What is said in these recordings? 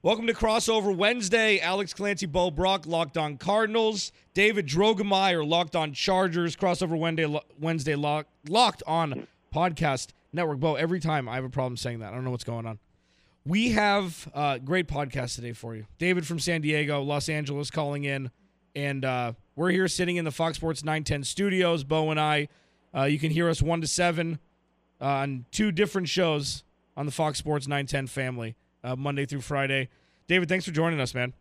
Welcome to Crossover Wednesday. Alex Clancy, Bo Brack, Locked On Cardinals. David Drogemeyer, Locked On Chargers. Crossover Wednesday, Wednesday lock, Locked On Podcast Network. Bo, every time I have a problem saying that. I don't know what's going on. We have a great podcast today for you. David from San Diego, Los Angeles calling in. And uh, we're here sitting in the Fox Sports 910 studios, Bo and I. Uh, you can hear us 1 to 7 uh, on two different shows on the Fox Sports 910 family uh, Monday through Friday. David, thanks for joining us, man.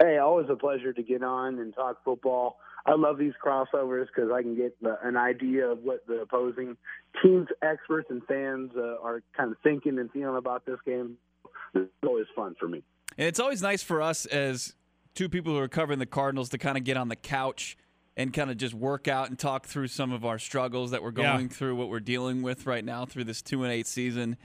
Hey, always a pleasure to get on and talk football. I love these crossovers because I can get the, an idea of what the opposing teams, experts, and fans uh, are kind of thinking and feeling about this game. It's always fun for me. And it's always nice for us as two people who are covering the Cardinals to kind of get on the couch and kind of just work out and talk through some of our struggles that we're going Yeah. through, what we're dealing with right now through this two and eight season.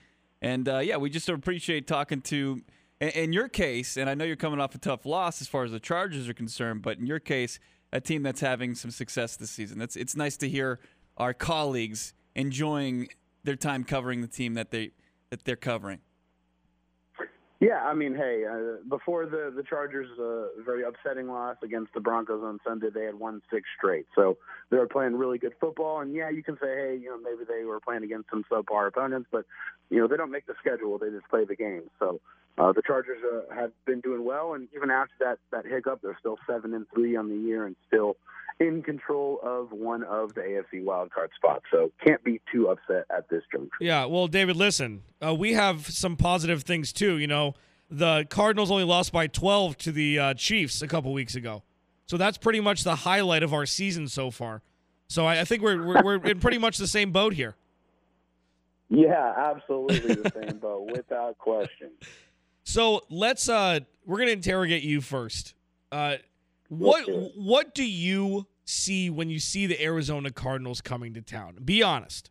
And uh, yeah, we just appreciate talking to. In, your case, and I know you're coming off a tough loss as far as the Chargers are concerned, but in your case, a team that's having some success this season. It's it's nice to hear our colleagues enjoying their time covering the team that they that they're covering. Yeah, I mean, hey, uh, before the the Chargers' uh, very upsetting loss against the Broncos on Sunday, they had won six straight. So they were playing really good football. And yeah, you can say, hey, you know, maybe they were playing against some subpar opponents, but you know, they don't make the schedule; they just play the game. So uh, the Chargers uh, have been doing well, and even after that that hiccup, they're still seven and three on the year, and still in control of one of the AFC wildcard spots. So can't be too upset at this juncture. Yeah, well, David, listen, uh, we have some positive things too. You know, the Cardinals only lost by 12 to the uh, Chiefs a couple weeks ago, so that's pretty much the highlight of our season so far. So I, I think we're, we're we're in pretty much the same boat here. Yeah, absolutely the same boat, without question. So let's uh we're gonna interrogate you first. Uh what what do you see when you see the Arizona Cardinals coming to town? Be honest.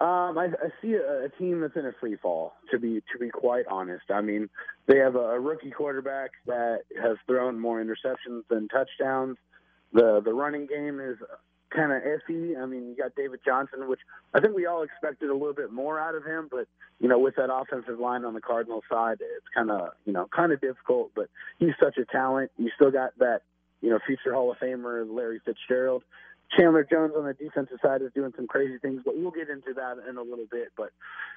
Um, I, I see a, a team that's in a free fall. To be to be quite honest, I mean they have a, a rookie quarterback that has thrown more interceptions than touchdowns. The the running game is kind of iffy. I mean, you got David Johnson, which I think we all expected a little bit more out of him, but you know, with that offensive line on the Cardinals side, it's kind of you know kind of difficult. But he's such a talent. You still got that you know future Hall of Famer Larry Fitzgerald. Chandler Jones on the defensive side is doing some crazy things, but we'll get into that in a little bit. But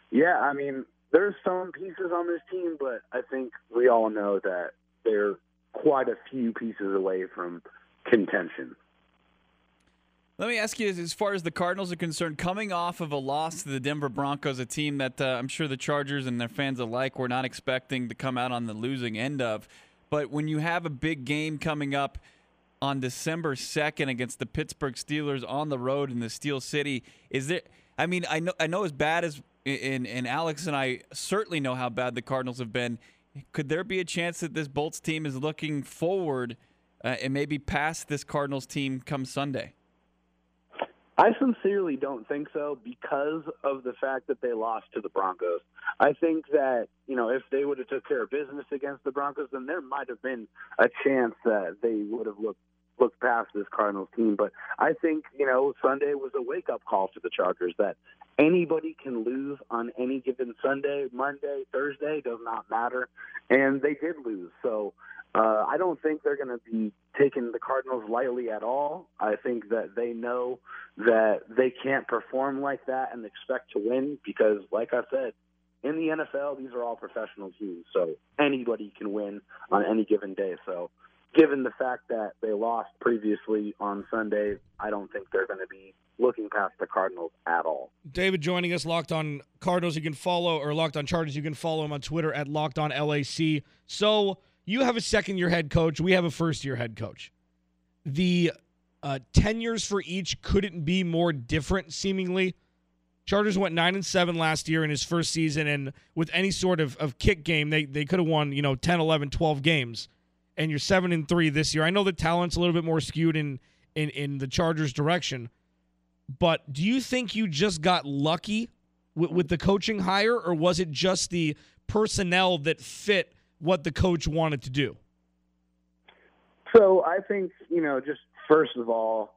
yeah, I mean, there's some pieces on this team, but I think we all know that they're quite a few pieces away from contention. Let me ask you, as- far as the Cardinals are concerned, coming off of a loss to the Denver Broncos, a team that uh, I'm sure the Chargers and their fans alike were not expecting to come out on the losing end of. But when you have a big game coming up on December 2nd against the Pittsburgh Steelers on the road in the Steel City, is there? I mean, I know I know as bad as and and Alex and I certainly know how bad the Cardinals have been. Could there be a chance that this Bolts team is looking forward uh, and maybe past this Cardinals team come Sunday? I sincerely don't think so because of the fact that they lost to the Broncos. I think that, you know, if they would have took care of business against the Broncos, then there might have been a chance that they would have looked looked past this Cardinals team. But I think, you know, Sunday was a wake up call to the Chargers that anybody can lose on any given Sunday, Monday, Thursday, does not matter. And they did lose. So uh, I don't think they're going to be taking the Cardinals lightly at all. I think that they know that they can't perform like that and expect to win because, like I said, in the NFL, these are all professional teams, so anybody can win on any given day. So, given the fact that they lost previously on Sunday, I don't think they're going to be looking past the Cardinals at all. David joining us, Locked On Cardinals. You can follow, or Locked On Chargers. You can follow him on Twitter at Locked On LAC. So you have a second year head coach. We have a first year head coach. The uh, tenures for each couldn't be more different, seemingly. Chargers went nine and seven last year in his first season, and with any sort of, of kick game, they, they could have won, you know, 10, 11, 12 games. And you're seven and three this year. I know the talent's a little bit more skewed in in, in the Chargers' direction, but do you think you just got lucky with, with the coaching hire, or was it just the personnel that fit what the coach wanted to do? So I think, you know, just first of all,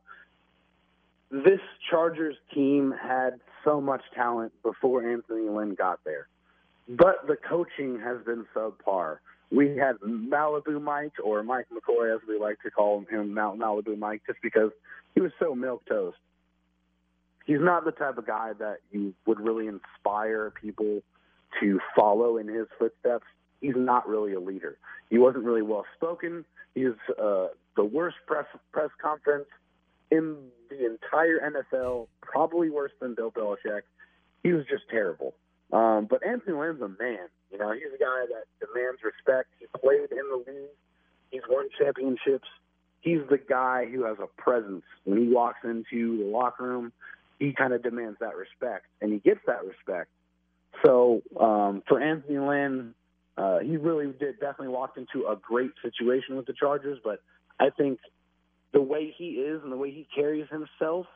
this Chargers team had so much talent before Anthony Lynn got there. but the coaching has been subpar. We had Malibu Mike, or Mike McCoy, as we like to call him, Mount Malibu Mike, just because he was so milk toast. He's not the type of guy that you would really inspire people to follow in his footsteps. He's not really a leader. He wasn't really well spoken. He's uh, the worst press press conference in the entire NFL, probably worse than Bill Belichick. He was just terrible. Um, but Anthony Lynn's a man. You know, he's a guy that demands respect. He played in the league. He's won championships. He's the guy who has a presence. When he walks into the locker room, he kind of demands that respect, and he gets that respect. So um, for Anthony Lynn, uh, he really did definitely walked into a great situation with the Chargers. But I think the way he is and the way he carries himself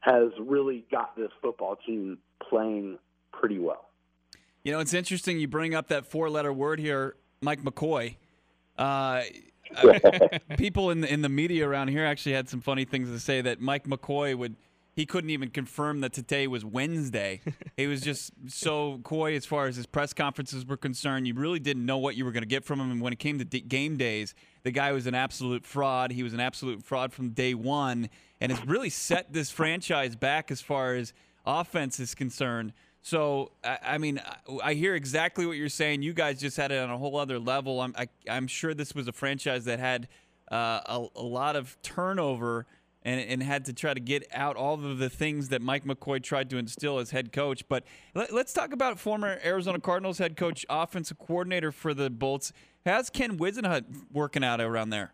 has really got this football team playing pretty well. You know, it's interesting you bring up that four-letter word here, Mike McCoy. Uh, people in the, in the media around here actually had some funny things to say that Mike McCoy would he couldn't even confirm that today was Wednesday. he was just so coy as far as his press conferences were concerned. You really didn't know what you were going to get from him. And when it came to d- game days, the guy was an absolute fraud. He was an absolute fraud from day one, and has really set this franchise back as far as offense is concerned. So I, I mean, I, I hear exactly what you're saying. You guys just had it on a whole other level. I'm I, am i am sure this was a franchise that had uh, a, a lot of turnover and, and had to try to get out all of the things that Mike McCoy tried to instill as head coach. But let, us talk about former Arizona Cardinals head coach, offensive coordinator for the Bolts. How's Ken Whisenhunt working out around there?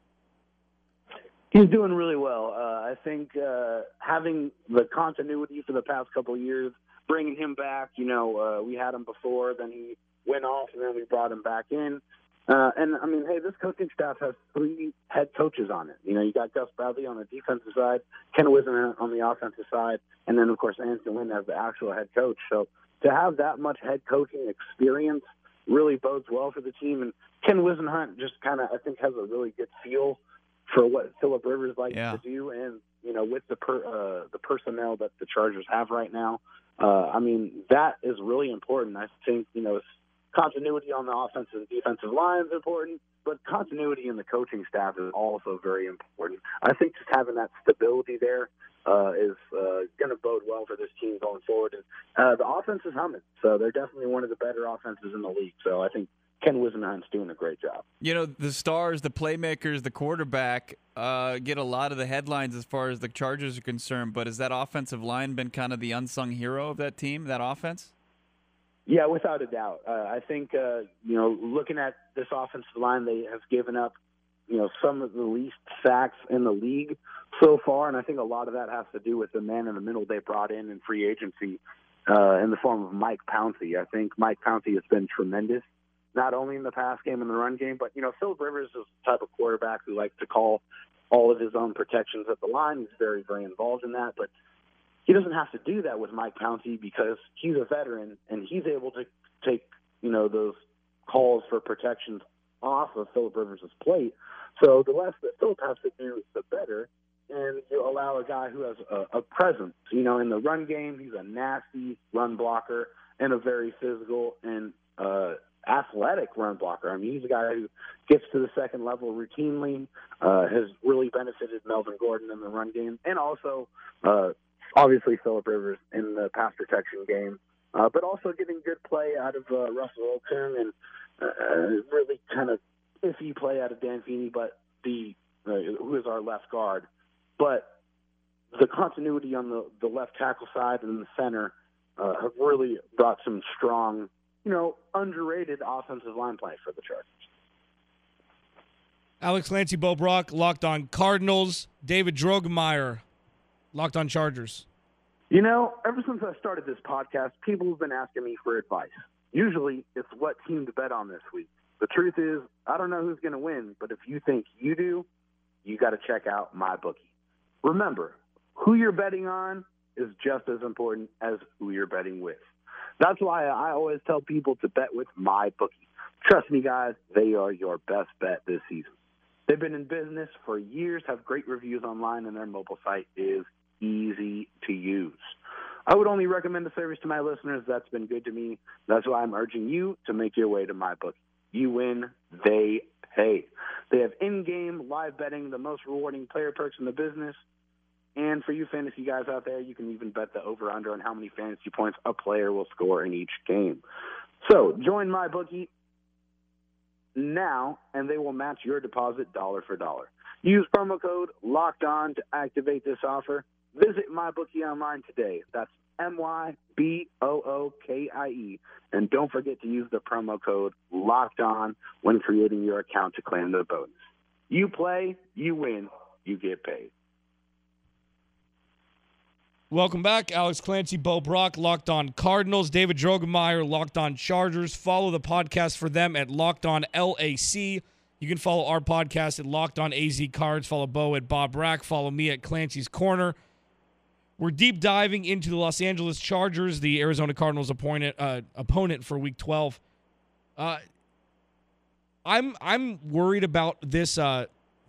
He's doing really well. Uh, I think uh, having the continuity for the past couple of years – bringing him back. You know, uh, we had him before, then he went off, and then we brought him back in. Uh, and I mean, hey, this coaching staff has three head coaches on it. You know, you got Gus Bradley on the defensive side, Ken Whisenhunt on the offensive side, and then of course Anthony Lynn as the actual head coach. So to have that much head coaching experience really bodes well for the team. And Ken Whisenhunt just kind of, I think, has a really good feel for what Philip Rivers likes yeah. to do, and you know, with the per, uh, the personnel that the Chargers have right now, uh, I mean, that is really important. I think, you know, continuity on the offensive and defensive line is important, but continuity in the coaching staff is also very important. I think just having that stability there uh, is uh, going to bode well for this team going forward. And uh, the offense is humming, so they're definitely one of the better offenses in the league. So I think Ken Whisenhunt's doing a great job. You know, the stars, the playmakers, the quarterback uh, get a lot of the headlines as far as the Chargers are concerned. But has that offensive line been kind of the unsung hero of that team, that offense? Yeah, without a doubt. Uh, I think uh, you know, looking at this offensive line, they have given up you know some of the least sacks in the league so far, and I think a lot of that has to do with the man in the middle they brought in in free agency uh, in the form of Mike Pouncey. I think Mike Pouncey has been tremendous not only in the pass game and the run game, but you know, Phil Rivers is the type of quarterback who likes to call all of his own protections at the line. He's very, very involved in that, but he doesn't have to do that with Mike Pouncey because he's a veteran and he's able to take you know those calls for protections off of Philip Rivers' plate. So the less that Philip has to do, the better. And you allow a guy who has a, a presence. You know, in the run game, he's a nasty run blocker and a very physical and uh, athletic run blocker. I mean, he's a guy who gets to the second level routinely, uh, has really benefited Melvin Gordon in the run game, and also uh, obviously Philip Rivers in the pass protection game, uh, but also getting good play out of uh, Russell Okung and uh, really kind of iffy play out of Dan Feeney, but the uh, who is our left guard, but the continuity on the, the left tackle side and the center uh, have really brought some strong you know, underrated offensive line play for the Chargers. Alex Clancy, Bo Brack, locked on Cardinals. David Drogemeyer, locked on Chargers. You know, ever since I started this podcast, people have been asking me for advice. Usually, it's what team to bet on this week. The truth is, I don't know who's going to win, but if you think you do, you got to check out my bookie. Remember, who you're betting on is just as important as who you're betting with. That's why I always tell people to bet with my bookie. Trust me, guys, they are your best bet this season. They've been in business for years, have great reviews online, and their mobile site is easy to use. I would only recommend the service to my listeners. That's been good to me. That's why I'm urging you to make your way to my book. You win, they pay. They have in-game live betting, the most rewarding player perks in the business. And for you fantasy guys out there, you can even bet the over/under on how many fantasy points a player will score in each game. So join my bookie now, and they will match your deposit dollar for dollar. Use promo code Locked On to activate this offer. Visit MyBookie online today. That's M Y B O O K I E. And don't forget to use the promo code Locked On when creating your account to claim the bonus. You play, you win, you get paid. Welcome back, Alex Clancy, Bo Brack, Locked On Cardinals, David Drogemeyer, Locked On Chargers. Follow the podcast for them at Locked On LAC. You can follow our podcast at Locked On AZ Cards. Follow Bo at Bob Brack. Follow me at Clancy's Corner. We're deep diving into the Los Angeles Chargers, the Arizona Cardinals opponent uh, opponent for Week 12. Uh, I'm I'm worried about this uh,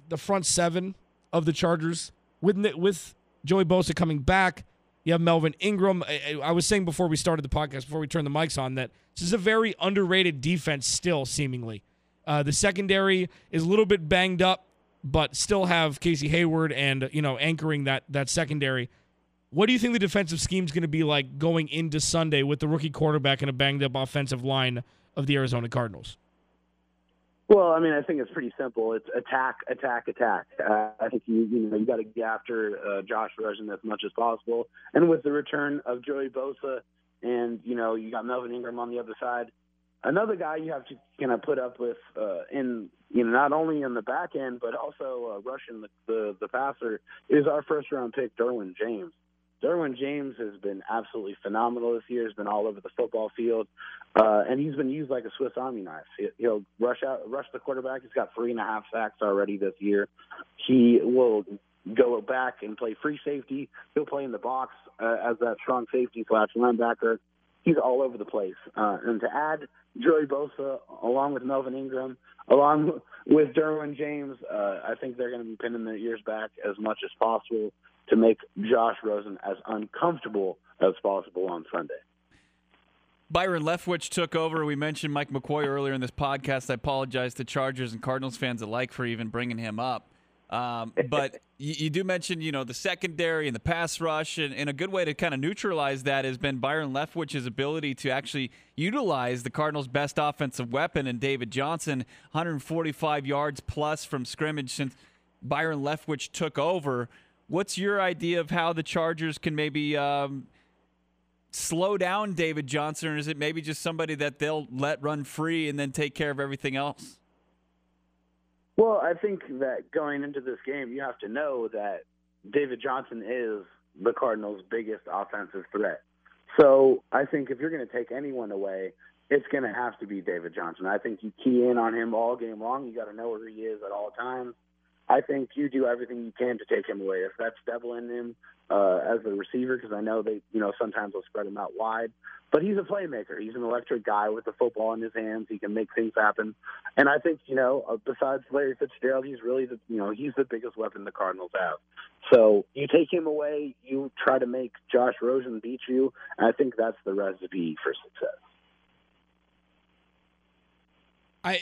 the front seven of the Chargers with with Joey Bosa coming back. You have Melvin Ingram. I, I, was saying before we started the podcast, before we turned the mics on, that this is a very underrated defense still, seemingly. Uh, the secondary is a little bit banged up, but still have Casey Hayward and you know anchoring that that secondary. What do you think the defensive scheme is going to be like going into Sunday with the rookie quarterback and a banged up offensive line of the Arizona Cardinals? Well, I mean, I think it's pretty simple. It's attack, attack, attack. Uh, I think you you know you got to get after uh, Josh Rosen as much as possible, and with the return of Joey Bosa, and you know you got Melvin Ingram on the other side. Another guy you have to kind of put up with uh, in you know not only in the back end but also uh, rushing the, the the passer is our first round pick Derwin James. Derwin James has been absolutely phenomenal this year. Has been all over the football field, uh, and he's been used like a Swiss Army knife. He'll rush out, rush the quarterback. He's got three and a half sacks already this year. He will go back and play free safety. He'll play in the box uh, as that strong safety slash linebacker. He's all over the place. Uh, and to add Joey Bosa along with Melvin Ingram, along with Derwin James, uh, I think they're going to be pinning their ears back as much as possible to make Josh Rosen as uncomfortable as possible on Sunday. Byron Leftwich took over. We mentioned Mike McCoy earlier in this podcast. I apologize to Chargers and Cardinals fans alike for even bringing him up. Um, but you, you, do mention, you know, the secondary and the pass rush, and, and, a good way to kind of neutralize that has been Byron Leftwich's ability to actually utilize the Cardinals' best offensive weapon and David Johnson, 145 yards plus from scrimmage since Byron Leftwich took over. What's your idea of how the Chargers can maybe um, slow down David Johnson, or is it maybe just somebody that they'll let run free and then take care of everything else? Well, I think that going into this game, you have to know that David Johnson is the Cardinals' biggest offensive threat. So I think if you're going to take anyone away, it's going to have to be David Johnson. I think you key in on him all game long. You got to know where he is at all times. I think you do everything you can to take him away. If that's doubling him uh, as a receiver, because I know they, you know, sometimes they'll spread him out wide. But he's a playmaker. He's an electric guy with the football in his hands. He can make things happen. And I think, you know, uh, besides Larry Fitzgerald, he's really the, you know, he's the biggest weapon the Cardinals have. So you take him away, you try to make Josh Rosen beat you. And I think that's the recipe for success. I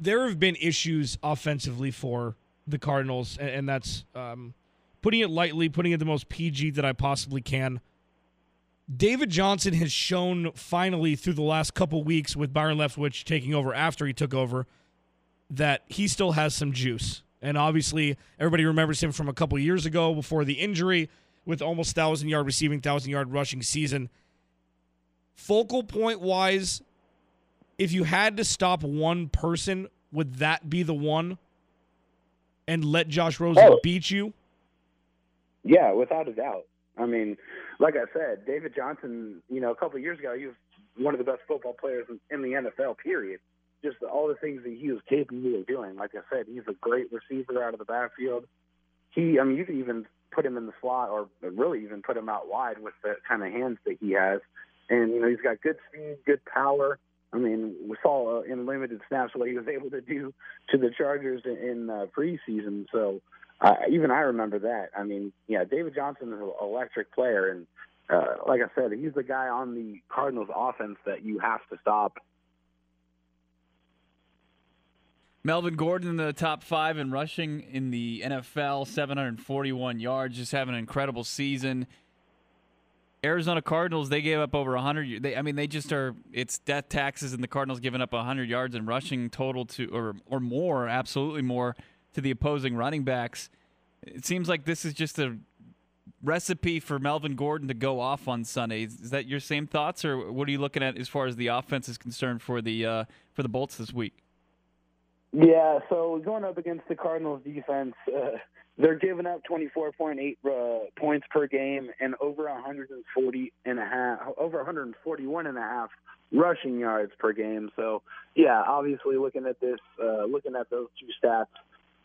there have been issues offensively for the Cardinals, and, and that's um, putting it lightly, putting it the most PG that I possibly can. David Johnson has shown finally through the last couple weeks with Byron Leftwich taking over after he took over that he still has some juice. And obviously, everybody remembers him from a couple years ago before the injury with almost 1,000 yard receiving, 1,000 yard rushing season. Focal point wise, if you had to stop one person, would that be the one? And let Josh Rosen oh. beat you? Yeah, without a doubt. I mean, like I said, David Johnson, you know, a couple of years ago, he was one of the best football players in, the NFL, period. Just all the things that he was capable of doing. Like I said, he's a great receiver out of the backfield. He, I mean, you could even put him in the slot or really even put him out wide with the kind of hands that he has. And, you know, he's got good speed, good power. I mean, we saw uh, in limited snaps what he was able to do to the Chargers in, in uh, preseason. So even I remember that. I mean, yeah, David Johnson is an electric player, and uh, like I said, he's the guy on the Cardinals offense that you have to stop. Melvin Gordon in the top five in rushing in the NFL, 741 yards, just having an incredible season. Arizona Cardinals, they gave up over 100. They, I mean, they just are. It's death taxes, and the Cardinals giving up 100 yards in rushing total to, or or more, absolutely more to the opposing running backs. It seems like this is just a recipe for Melvin Gordon to go off on Sunday. Is that your same thoughts, or what are you looking at as far as the offense is concerned for the uh, for the Bolts this week? Yeah, so going up against the Cardinals defense, uh, they're giving up 24.8 uh, points per game and over 140 and a half, over 141 and a half rushing yards per game. So, yeah, obviously looking at this, uh, looking at those two stats,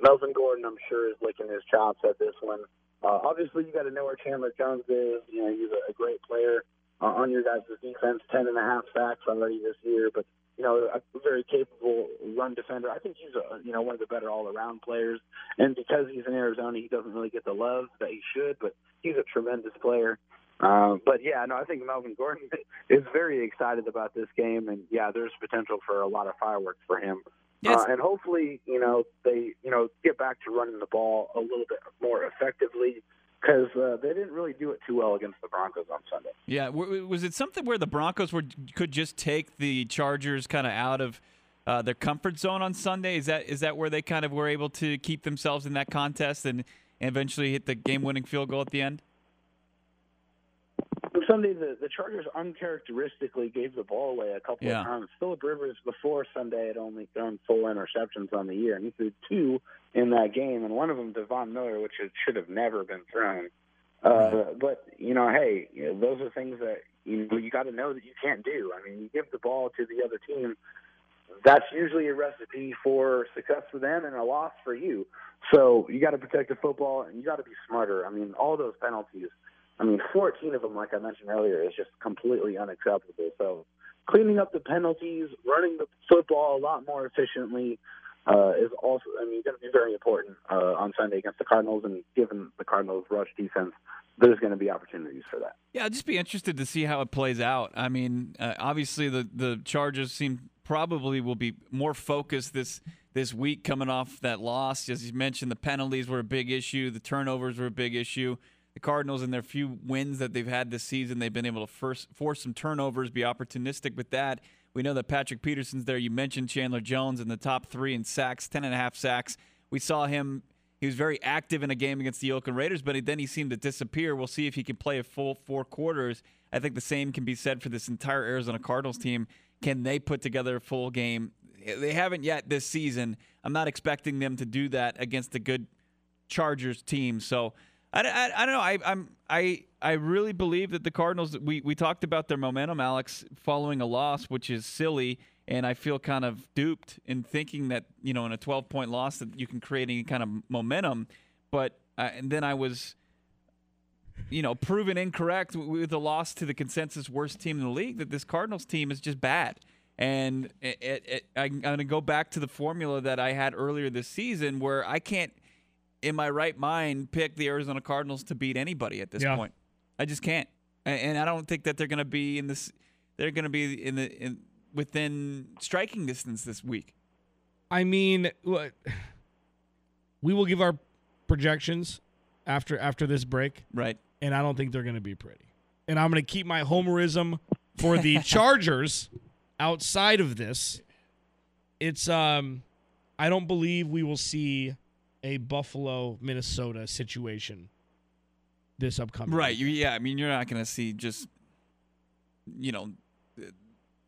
Melvin Gordon, I'm sure, is licking his chops at this one. Uh, obviously, you got to know where Chandler Jones is. You know, he's a, a great player uh, on your guys' defense. Ten and a half sacks already this year, but you know, a very capable run defender. I think he's a you know one of the better all around players. And because he's in Arizona, he doesn't really get the love that he should, but he's a tremendous player. Uh, but yeah, no, I think Melvin Gordon is very excited about this game, and yeah, there's potential for a lot of fireworks for him. Yes. Uh, and hopefully, you know, they you know get back to running the ball a little bit more effectively because uh, they didn't really do it too well against the Broncos on Sunday. Yeah, was it something where the Broncos were could just take the Chargers kind of out of uh, their comfort zone on Sunday? Is that is that where they kind of were able to keep themselves in that contest and, and eventually hit the game-winning field goal at the end? Sunday, the, the Chargers uncharacteristically gave the ball away a couple yeah. of times. Philip Rivers before Sunday had only thrown four interceptions on the year, and he threw two in that game, and one of them, Devon Miller, which should have never been thrown. Uh, but you know, hey, you know, those are things that you know, you got to know that you can't do. I mean, you give the ball to the other team. That's usually a recipe for success for them and a loss for you. So you got to protect the football, and you got to be smarter. I mean, all those penalties I mean, 14 of them, like I mentioned earlier, is just completely unacceptable. So cleaning up the penalties, running the football a lot more efficiently uh, is also, I mean, going to be very important uh, on Sunday against the Cardinals. And given the Cardinals' rush defense, there's going to be opportunities for that. Yeah, I'll just be interested to see how it plays out. I mean, uh, obviously the the Chargers seem probably will be more focused this this week coming off that loss. As you mentioned, the penalties were a big issue, the turnovers were a big issue the Cardinals in their few wins that they've had this season, they've been able to first force some turnovers, be opportunistic with that. We know that Patrick Peterson's there. You mentioned Chandler Jones in the top three in sacks, ten and a half sacks. We saw him. He was very active in a game against the Oakland Raiders, but then he seemed to disappear. We'll see if he can play a full four quarters. I think the same can be said for this entire Arizona Cardinals team. Can they put together a full game? They haven't yet this season. I'm not expecting them to do that against a good Chargers team. So I, I, I don't know. I, I'm I I really believe that the Cardinals. We we talked about their momentum, Alex, following a loss, which is silly, and I feel kind of duped in thinking that you know in a 12 point loss that you can create any kind of momentum, but uh, and then I was. You know, proven incorrect with a loss to the consensus worst team in the league. That this Cardinals team is just bad, and it, it, it, I'm going to go back to the formula that I had earlier this season, where I can't in my right mind pick the Arizona Cardinals to beat anybody at this yeah. point. I just can't, and I don't think that they're going to be in this. They're going to be in the in within striking distance this week. I mean, we will give our projections after after this break, right? And I don't think they're going to be pretty. And I'm going to keep my homerism for the Chargers outside of this. It's um, I don't believe we will see a Buffalo Minnesota situation this upcoming. Right. You, yeah. I mean, you're not going to see just, you know,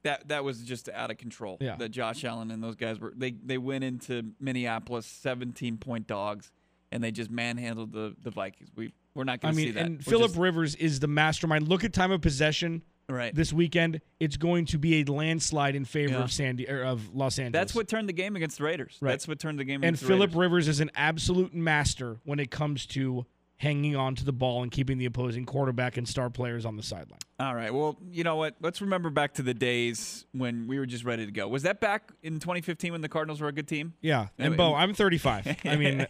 that that was just out of control. Yeah. That Josh Allen and those guys were they they went into Minneapolis 17 point dogs and they just manhandled the the Vikings. We we're not going to see that. And Philip Rivers is the mastermind. Look at time of possession right. this weekend, it's going to be a landslide in favor yeah. of Sandy or er, of Los Angeles. That's what turned the game against the Raiders. Right. That's what turned the game. And Philip Rivers is an absolute master when it comes to hanging on to the ball and keeping the opposing quarterback and star players on the sideline. All right. Well, you know what? Let's remember back to the days when we were just ready to go. Was that back in 2015 when the Cardinals were a good team? Yeah. And Bo, I'm 35. I mean,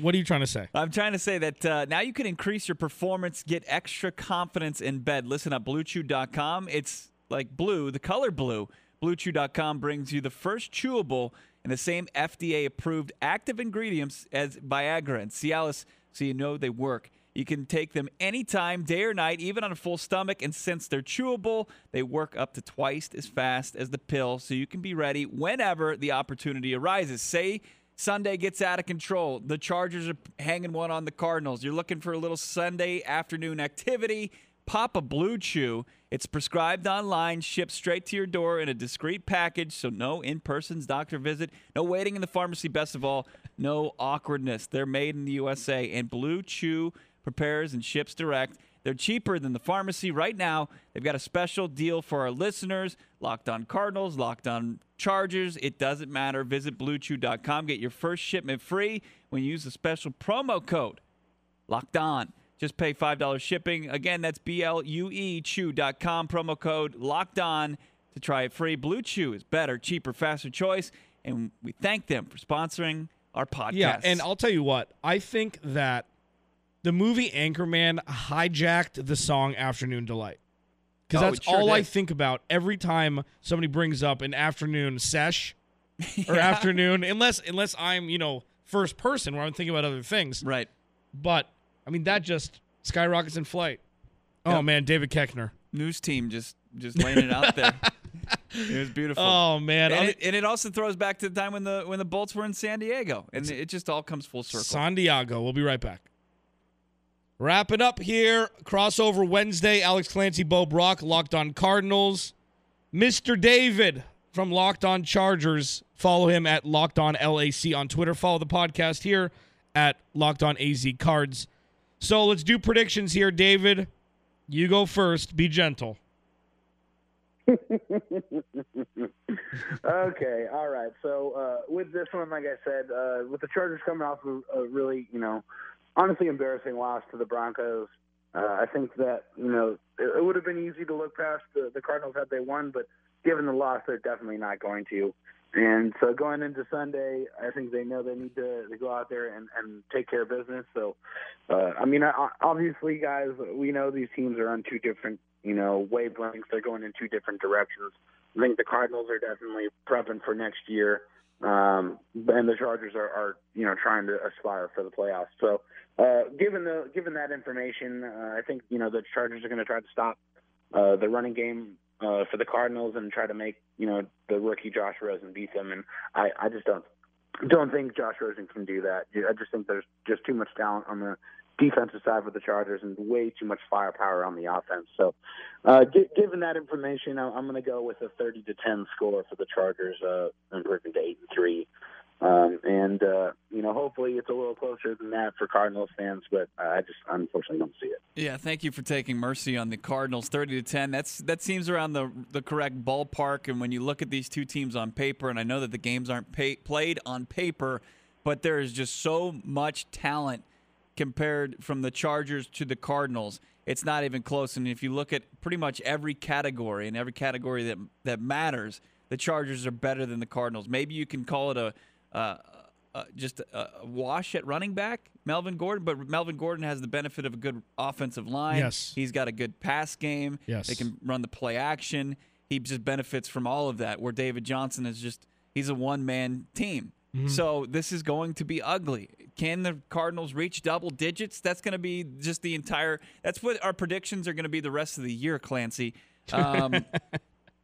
what are you trying to say? I'm trying to say that uh, now you can increase your performance, get extra confidence in bed. Listen up, BlueChew.com. It's like blue, the color blue. BlueChew.com brings you the first chewable and the same FDA-approved active ingredients as Viagra and Cialis so you know they work. You can take them anytime, day or night, even on a full stomach. And since they're chewable, they work up to twice as fast as the pill, so you can be ready whenever the opportunity arises. Say Sunday gets out of control. The Chargers are hanging one on the Cardinals. You're looking for a little Sunday afternoon activity. Pop a Blue Chew. It's prescribed online, shipped straight to your door in a discreet package, so no in person doctor visit, no waiting in the pharmacy, best of all, no awkwardness. They're made in the USA, and Blue Chew prepares and ships direct. They're cheaper than the pharmacy right now. They've got a special deal for our listeners. Locked on Cardinals, locked on Chargers. It doesn't matter. Visit bluechew.com. Get your first shipment free when you use the special promo code locked on. Just pay $5 shipping. Again, that's B L U E Chew.com. Promo code locked on to try it free. Blue Chew is better, cheaper, faster choice. And we thank them for sponsoring our podcast. Yeah. And I'll tell you what, I think that the movie Anchorman hijacked the song Afternoon Delight. Because Oh, that's sure all I think about every time somebody brings up an afternoon sesh or Yeah. afternoon, unless unless I'm, you know, first person where I'm thinking about other things. Right. But I mean that just skyrockets in flight. Oh man, David Koechner. News team just just laying it out there. It was beautiful. Oh man. and it, and it also throws back to the time when the when the Bolts were in San Diego, and it just all comes full circle. San Diego. We'll be right back. Wrap it up here. Crossover Wednesday. Alex Clancy, Bo Brack, Locked On Cardinals. Mr. David from Locked On Chargers. Follow him at Locked On LAC on Twitter. Follow the podcast here at Locked On AZ Cards. So let's do predictions here, David. You go first. Be gentle. okay, all right. So uh, with this one, like I said, uh, with the Chargers coming off of a really, you know, honestly embarrassing loss to the Broncos, uh, I think that you know it, it would have been easy to look past the, the Cardinals had they won, but given the loss, they're definitely not going to. And so going into Sunday, I think they know they need to, to go out there and, and take care of business. So, uh, I mean, obviously, guys, we know these teams are on two different, you know, wavelengths. They're going in two different directions. I think the Cardinals are definitely prepping for next year, um, and the Chargers are, are, you know, trying to aspire for the playoffs. So, uh, given the given that information, uh, I think you know the Chargers are going to try to stop uh, the running game uh, for the Cardinals and try to make you know the rookie Josh Rosen beat them. And I, I just don't don't think Josh Rosen can do that. I just think there's just too much talent on the defensive side for the Chargers and way too much firepower on the offense. So, uh, gi- given that information, I'm, I'm going to go with a 30 to 10 score for the Chargers, uh, improving to eight and three. Um, and uh, you know, hopefully it's a little closer than that for Cardinals fans, but I just unfortunately don't see it. Yeah, thank you for taking mercy on the Cardinals, thirty to ten. That's that seems around the the correct ballpark. And when you look at these two teams on paper, and I know that the games aren't pay, played on paper, but there is just so much talent compared from the Chargers to the Cardinals. It's not even close. And if you look at pretty much every category and every category that that matters, the Chargers are better than the Cardinals. Maybe you can call it a uh, uh, just a, a wash at running back, Melvin Gordon. But Melvin Gordon has the benefit of a good offensive line. Yes. he's got a good pass game. Yes. they can run the play action. He just benefits from all of that. Where David Johnson is just he's a one man team. So this is going to be ugly. Can the Cardinals reach double digits? That's going to be just the entire. That's what our predictions are going to be the rest of the year, Clancy. Um,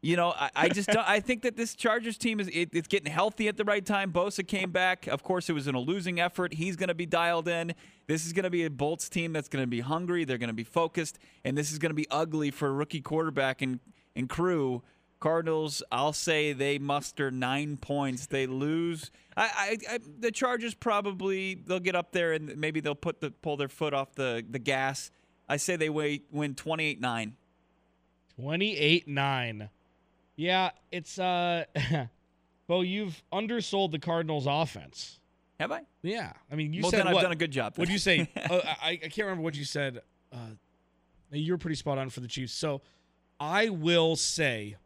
you know, I, I just I think that this Chargers team is it, it's getting healthy at the right time. Bosa came back. Of course, it was in a losing effort. He's going to be dialed in. This is going to be a Bolts team that's going to be hungry. They're going to be focused, and this is going to be ugly for rookie quarterback and and crew. Cardinals, I'll say they muster nine points. They lose. I, I, I the Chargers probably they'll get up there and maybe they'll put the pull their foot off the the gas. I say they wait, win 28-9. 28 9. Yeah, it's uh Bo, you've undersold the Cardinals offense. Have I? Yeah, I mean, you well, said then I've done a good job. What then. you say? uh, I, I can't remember what you said. Uh, you were pretty spot on for the Chiefs. So I will say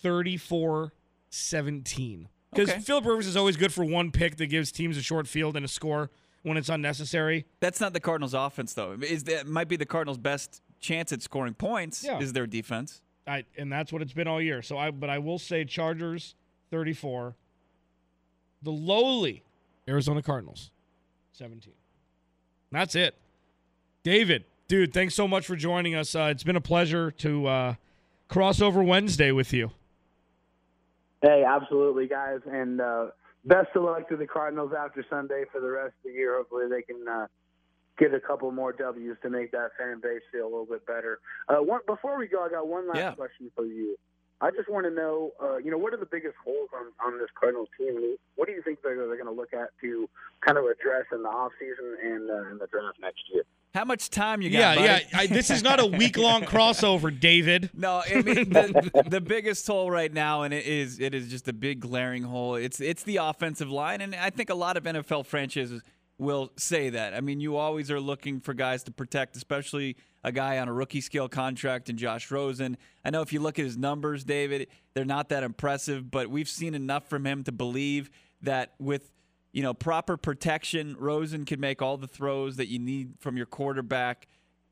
34 17. Because Okay. Philip Rivers is always good for one pick that gives teams a short field and a score when it's unnecessary. That's not the Cardinals' offense, though. Is that might be the Cardinals' best chance at scoring points? Yeah. Is their defense? I, and that's what it's been all year. So I, but I will say Chargers 34. The lowly Arizona Cardinals 17. That's it. David, dude, thanks so much for joining us. Uh, it's been a pleasure to uh, cross over Wednesday with you. Hey, absolutely, guys, and uh, best of luck to the Cardinals after Sunday for the rest of the year. Hopefully, they can uh, get a couple more W's to make that fan base feel a little bit better. Uh, one, before we go, I got one last Yeah. question for you. I just want to know, uh, you know, what are the biggest holes on, on this Cardinals team? What do you think they're, they're going to look at to kind of address in the offseason and uh, in the draft next year? How much time you got? Yeah, buddy? yeah. I, this is not a week long crossover, David. No, I mean the, the biggest hole right now, and it is it is just a big glaring hole. It's it's the offensive line, and I think a lot of NFL franchises will say that. I mean, you always are looking for guys to protect, especially a guy on a rookie scale contract and Josh Rosen. I know if you look at his numbers, David, they're not that impressive, but we've seen enough from him to believe that with you know proper protection, Rosen can make all the throws that you need from your quarterback.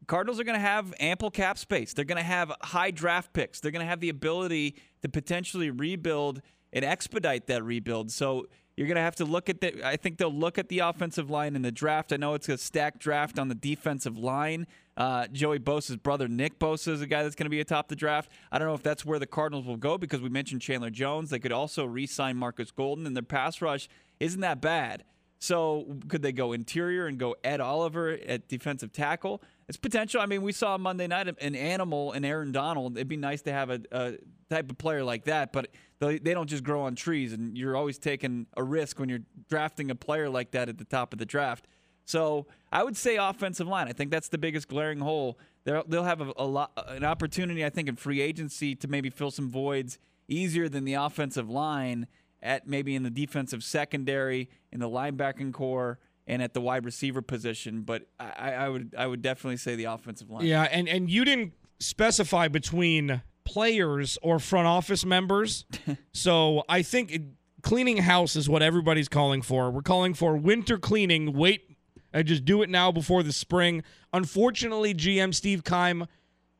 Cardinals are going to have ample cap space. They're going to have high draft picks. They're going to have the ability to potentially rebuild and expedite that rebuild. So you're going to have to look at the. I think they'll look at the offensive line in the draft. I know it's a stacked draft on the defensive line. Uh, Joey Bosa's brother Nick Bosa is a guy that's going to be atop the draft. I don't know if that's where the Cardinals will go because we mentioned Chandler Jones. They could also re-sign Marcus Golden, and their pass rush isn't that bad. So could they go interior and go Ed Oliver at defensive tackle? It's potential. I mean, we saw Monday night an animal and Aaron Donald. It'd be nice to have a, a type of player like that, but they, they don't just grow on trees, and you're always taking a risk when you're drafting a player like that at the top of the draft. So I would say offensive line. I think that's the biggest glaring hole. They'll, they'll have a, a lot, an opportunity, I think, in free agency to maybe fill some voids easier than the offensive line at maybe in the defensive secondary, in the linebacking core, and at the wide receiver position. But I, I would I would definitely say the offensive line. Yeah, and and you didn't specify between players or front office members. so I think it, cleaning house is what everybody's calling for. We're calling for winter cleaning. Wait, I just do it now before the spring. Unfortunately, GM Steve Keim,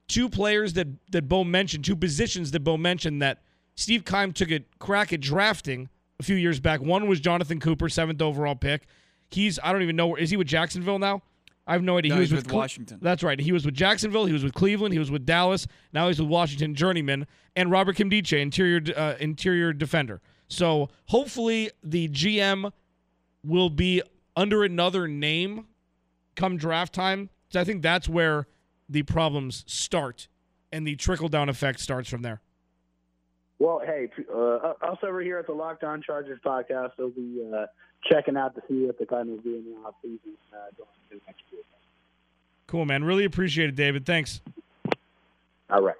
two players that that Bo mentioned, two positions that Bo mentioned that Steve Keim took a crack at drafting a few years back. One was Jonathan Cooper, seventh overall pick. He's I don't even know where is he with Jacksonville now. I have no idea. No, he was with with Cle- Washington. That's right. He was with Jacksonville. He was with Cleveland. He was with Dallas. Now he's with Washington journeyman and Robert Nkemdiche, interior uh, interior defender. So hopefully the GM will be under another name come draft time. So I think that's where the problems start, and the trickle down effect starts from there. Well, hey, uh, us over here at the Locked On Chargers podcast will be uh, checking out to see what the Cardinals do in the offseason uh, going into next year. Cool, man. Really appreciate it, David. Thanks. All right.